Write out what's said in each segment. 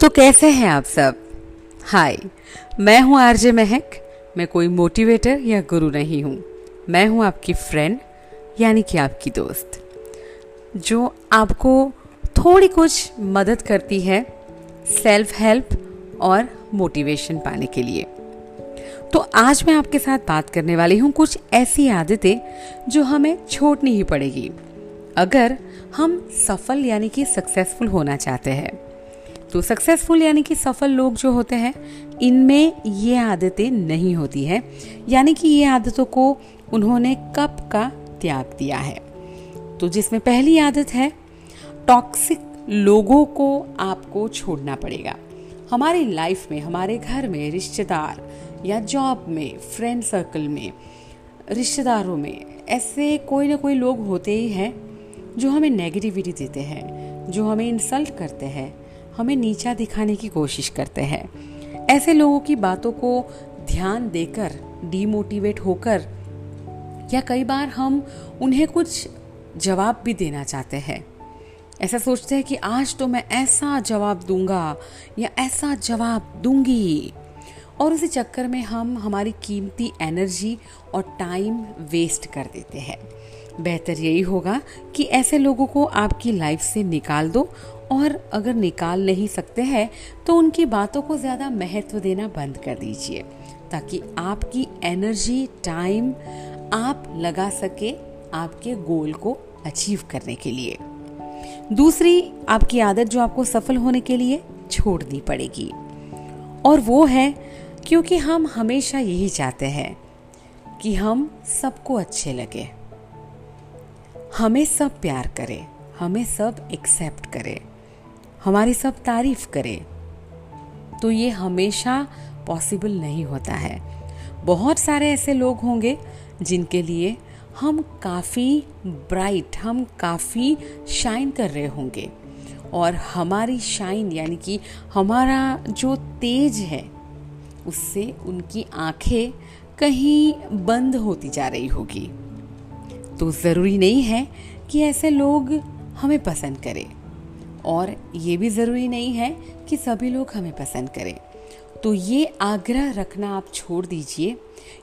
तो कैसे हैं आप सब? हाय मैं हूँ आरजे महक। मैं कोई मोटिवेटर या गुरु नहीं हूँ। मैं हूँ आपकी फ्रेंड यानी कि आपकी दोस्त, जो आपको थोड़ी कुछ मदद करती है सेल्फ हेल्प और मोटिवेशन पाने के लिए। तो आज मैं आपके साथ बात करने वाली हूँ कुछ ऐसी आदतें जो हमें छोड़नी ही पड़ेगी। अगर हम सफल, यानी कि सक्सेसफुल होना चाहते हैं तो सक्सेसफुल यानी कि सफल लोग जो होते हैं, इनमें ये आदतें नहीं होती है। यानी कि ये आदतों को उन्होंने कब का त्याग दिया है? तो जिसमें पहली आदत है टॉक्सिक लोगों को आपको छोड़ना पड़ेगा। हमारी लाइफ में, हमारे घर में, रिश्तेदार या जॉब में फ्रेंड सर्कल में, रिश्तेदारों में ऐसे कोई ना कोई लोग होते ही हैं जो हमें नेगेटिविटी देते हैं, जो हमें इंसल्ट करते हैं हमें नीचा दिखाने की कोशिश करते हैं। ऐसे लोगों की बातों को ध्यान देकर डीमोटिवेट होकर, या कई बार हम उन्हें कुछ जवाब भी देना चाहते हैं। ऐसा सोचते हैं कि आज तो मैं ऐसा जवाब दूँगा, या ऐसा जवाब दूँगी। और उसी चक्कर में हम हमारी कीमती एनर्जी और टाइम वेस्ट कर देते हैं। बेहतर यही होगा कि ऐसे लोगों को आपकी लाइफ से निकाल दो और अगर निकाल नहीं सकते हैं तो उनकी बातों को ज़्यादा महत्व देना बंद कर दीजिए, ताकि आपकी एनर्जी, टाइम आप लगा सके आपके गोल को अचीव करने के लिए। दूसरी, आपकी आदत जो आपको सफल होने के लिए छोड़नी पड़ेगी। और वो है, क्योंकि हम हमेशा यही चाहते हैं कि हम सबको अच्छे लगे। हमें सब प्यार करें, हमें सब एक्सेप्ट करें। हमारी सब तारीफ़ करे तो ये हमेशा पॉसिबल नहीं होता है। बहुत सारे ऐसे लोग होंगे जिनके लिए हम काफ़ी ब्राइट हम काफ़ी शाइन कर रहे होंगे। और हमारी शाइन यानी कि हमारा जो तेज है, उससे उनकी आँखें कहीं बंद होती जा रही होगी। तो ज़रूरी नहीं है कि ऐसे लोग हमें पसंद करें। और ये भी ज़रूरी नहीं है कि सभी लोग हमें पसंद करें। तो ये आग्रह रखना आप छोड़ दीजिए,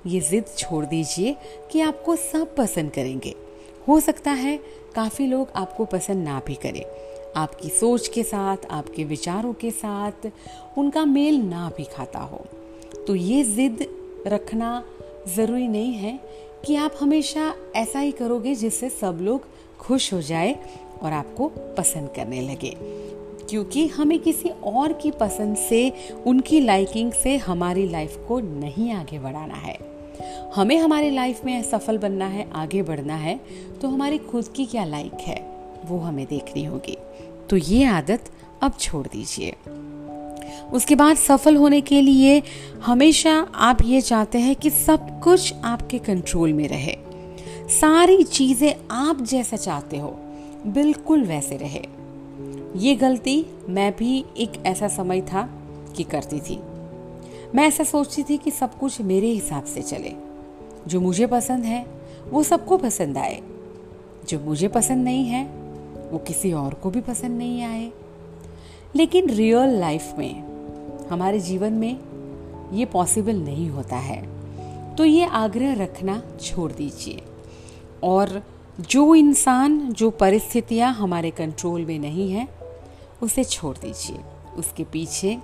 ये ज़िद छोड़ दीजिए कि आपको सब पसंद करेंगे। हो सकता है काफ़ी लोग आपको पसंद ना भी करें। आपकी सोच के साथ, आपके विचारों के साथ उनका मेल ना भी खाता हो। तो ये ज़िद रखना ज़रूरी नहीं है कि आप हमेशा ऐसा ही करोगे जिससे सब लोग खुश हो जाए और आपको पसंद करने लगे। क्योंकि हमें किसी और की पसंद से, उनकी लाइकिंग से हमारी लाइफ को नहीं आगे बढ़ाना है। हमें हमारी लाइफ में सफल बनना है, आगे बढ़ना है तो हमारी खुद की क्या लाइक है, वो हमें देखनी होगी। तो ये आदत अब छोड़ दीजिए। उसके बाद सफल होने के लिए हमेशा आप ये चाहते हैं कि सब कुछ आपके कंट्रोल में रहे। सारी चीज़ें आप जैसा चाहते हो बिल्कुल वैसे रहे। ये गलती मैं भी एक ऐसा समय था कि करती थी। मैं ऐसा सोचती थी कि सब कुछ मेरे हिसाब से चले। जो मुझे पसंद है, वो सबको पसंद आए। जो मुझे पसंद नहीं है, वो किसी और को भी पसंद नहीं आए। लेकिन रियल लाइफ में, हमारे जीवन में ये पॉसिबल नहीं होता है। तो ये आग्रह रखना छोड़ दीजिए। और जो इंसान, जो परिस्थितियाँ हमारे कंट्रोल में नहीं है, उसे छोड़ दीजिए। उसके पीछे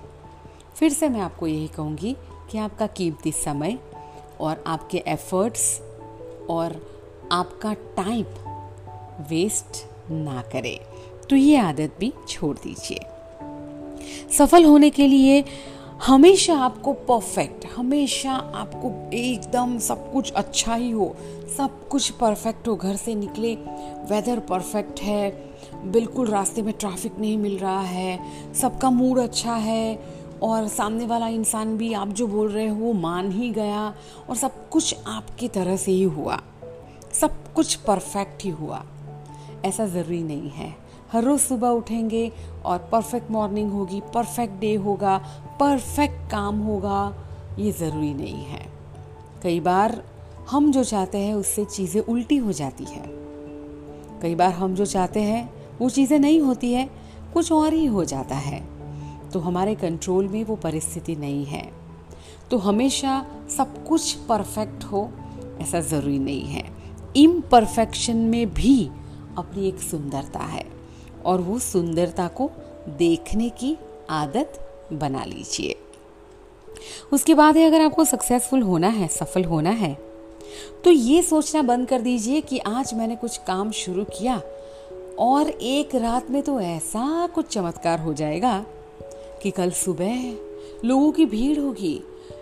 फिर से मैं आपको यही कहूँगी कि आपका कीमती समय और आपके एफर्ट्स और आपका टाइम वेस्ट ना करें। तो ये आदत भी छोड़ दीजिए। सफल होने के लिए हमेशा आपको परफेक्ट हमेशा आपको एकदम सब कुछ अच्छा ही हो। सब कुछ परफेक्ट हो, घर से निकले वेदर परफेक्ट है, बिल्कुल रास्ते में ट्रैफ़िक नहीं मिल रहा है, सबका मूड अच्छा है, और सामने वाला इंसान भी आप जो बोल रहे हो, वो मान ही गया, और सब कुछ आपकी तरह से ही हुआ। सब कुछ परफेक्ट ही हुआ। ऐसा ज़रूरी नहीं है। हर रोज़ सुबह उठेंगे और परफेक्ट मॉर्निंग होगी परफेक्ट डे होगा परफेक्ट काम होगा, ये ज़रूरी नहीं है। कई बार हम जो चाहते हैं उससे चीज़ें उल्टी हो जाती है। कई बार हम जो चाहते हैं वो चीज़ें नहीं होती है, कुछ और ही हो जाता है। तो हमारे कंट्रोल में वो परिस्थिति नहीं है। तो हमेशा सब कुछ परफेक्ट हो, ऐसा ज़रूरी नहीं है। इम्परफेक्शन में भी अपनी एक सुंदरता है। और वो सुंदरता को देखने की आदत बना लीजिए। उसके बाद है अगर आपको सक्सेसफुल होना है, सफल होना है तो ये सोचना बंद कर दीजिए कि आज मैंने कुछ काम शुरू किया और एक रात में तो ऐसा कुछ चमत्कार हो जाएगा कि कल सुबह लोगों की भीड़ होगी,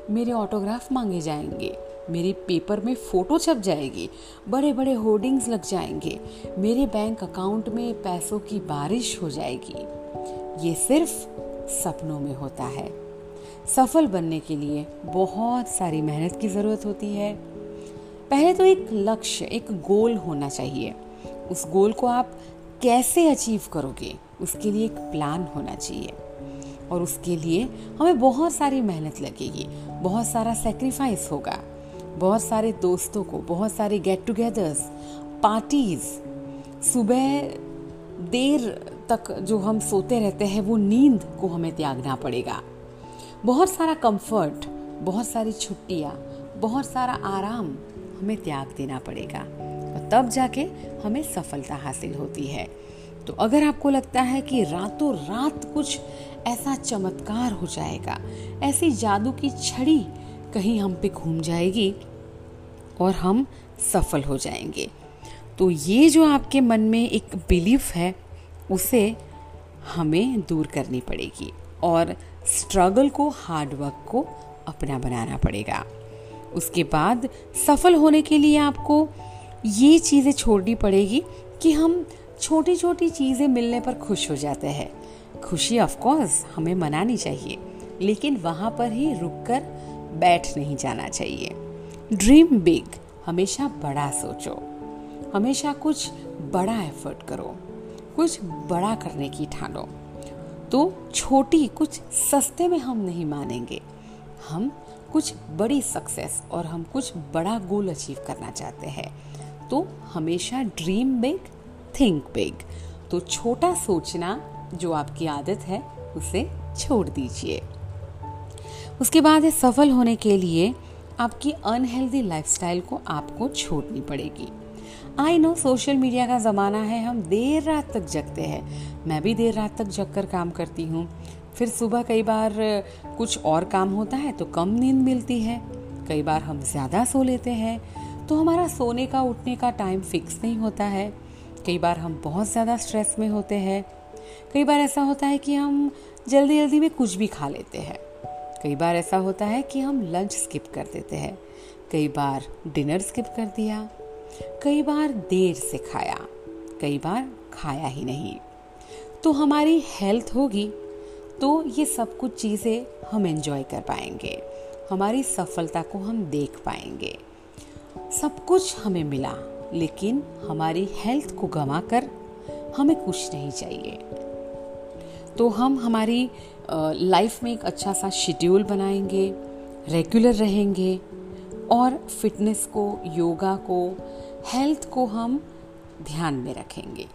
मेरे ऑटोग्राफ मांगे जाएँगे। मेरे पेपर में फ़ोटो छप जाएगी बड़े बड़े होर्डिंग्स लग जाएँगे, मेरे बैंक अकाउंट में पैसों की बारिश हो जाएगी। ये सिर्फ़ सपनों में होता है। सफल बनने के लिए बहुत सारी मेहनत की ज़रूरत होती है। पहले तो एक लक्ष्य, एक गोल होना चाहिए। उस गोल को आप कैसे अचीव करोगे, उसके लिए एक प्लान होना चाहिए। और उसके लिए हमें बहुत सारी मेहनत लगेगी, बहुत सारा सेक्रीफाइस होगा। बहुत सारे दोस्तों को, बहुत सारे गेट टुगेदर्स पार्टीज़ सुबह देर तक जो हम सोते रहते हैं, वो नींद को हमें त्यागना पड़ेगा। बहुत सारा कंफर्ट बहुत सारी छुट्टियाँ, बहुत सारा आराम हमें त्याग देना पड़ेगा। और तब जाके हमें सफलता हासिल होती है। तो अगर आपको लगता है कि रातों रात कुछ ऐसा चमत्कार हो जाएगा, ऐसी जादू की छड़ी कहीं हम पे घूम जाएगी और हम सफल हो जाएँगे। तो ये जो आपके मन में एक बिलीफ है, उसे हमें दूर करनी पड़ेगी और स्ट्रगल को हार्ड वर्क को अपना बनाना पड़ेगा। उसके बाद सफल होने के लिए आपको ये चीज़ें छोड़नी पड़ेगी कि हम छोटी छोटी चीज़ें मिलने पर खुश हो जाते हैं। खुशी ऑफ़ कोर्स हमें मनानी चाहिए, लेकिन वहाँ पर ही रुककर बैठ नहीं जाना चाहिए। ड्रीम बिग हमेशा बड़ा सोचो। हमेशा कुछ बड़ा एफर्ट करो। कुछ बड़ा करने की ठानो। तो छोटी, कुछ सस्ते में हम नहीं मानेंगे। हम कुछ बड़ी सक्सेस और हम कुछ बड़ा गोल अचीव करना चाहते हैं। तो हमेशा ड्रीम बिग थिंक बिग तो छोटा सोचना जो आपकी आदत है, उसे छोड़ दीजिए। उसके बाद है सफल होने के लिए आपकी अनहेल्दी लाइफस्टाइल को आपको छोड़नी पड़ेगी। आई नो सोशल मीडिया का ज़माना है, हम देर रात तक जगते हैं। मैं भी देर रात तक जग कर काम करती हूँ। फिर सुबह कई बार, कुछ और काम होता है तो कम नींद मिलती है। कई बार हम ज़्यादा सो लेते हैं तो हमारा सोने का, उठने का टाइम फिक्स नहीं होता है। कई बार हम बहुत ज़्यादा स्ट्रेस में होते हैं। कई बार ऐसा होता है कि हम जल्दी जल्दी में कुछ भी खा लेते हैं। कई बार ऐसा होता है कि हम लंच स्किप कर देते हैं। कई बार डिनर स्किप कर दिया। कई बार देर से खाया। कई बार खाया ही नहीं। तो हमारी हेल्थ होगी तो ये सब कुछ चीज़ें हम एंजॉय कर पाएँगे। हमारी सफलता को हम देख पाएँगे। सब कुछ हमें मिला, लेकिन हमारी हेल्थ को गंवा कर हमें कुछ नहीं चाहिए। तो हम हमारी लाइफ में एक अच्छा सा शेड्यूल बनाएँगे रेगुलर रहेंगे और फिटनेस को योगा को हेल्थ को हम ध्यान में रखेंगे।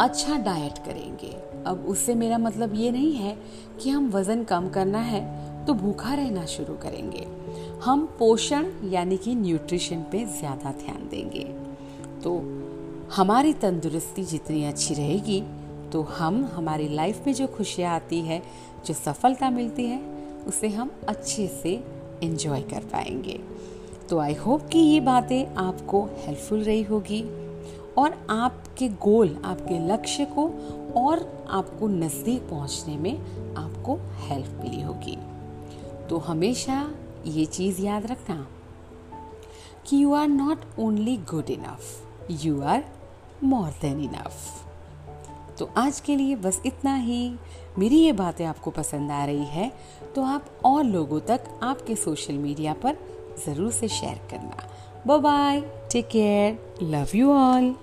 अच्छा डाइट करेंगे। अब उससे मेरा मतलब ये नहीं है कि हम वज़न कम करना है तो भूखा रहना शुरू करेंगे। हम पोषण यानी कि न्यूट्रिशन पे ज़्यादा ध्यान देंगे। तो हमारी तंदुरुस्ती जितनी अच्छी रहेगी तो हम, हमारी लाइफ में जो खुशियाँ आती है, जो सफलता मिलती है, उसे हम अच्छे से इन्जॉय कर पाएँगे। तो आई होप कि ये बातें आपको हेल्पफुल रही होगी और आपके गोल आपके लक्ष्य को और आपको नज़दीक पहुँचने में आपको हेल्प मिली होगी। तो हमेशा ये चीज़ याद रखना कि you are not only good enough you are more than enough तो आज के लिए बस इतना ही। मेरी ये बातें आपको पसंद आ रही है तो आप और लोगों तक आपके सोशल मीडिया पर ज़रूर से शेयर करना। Bye take care love you all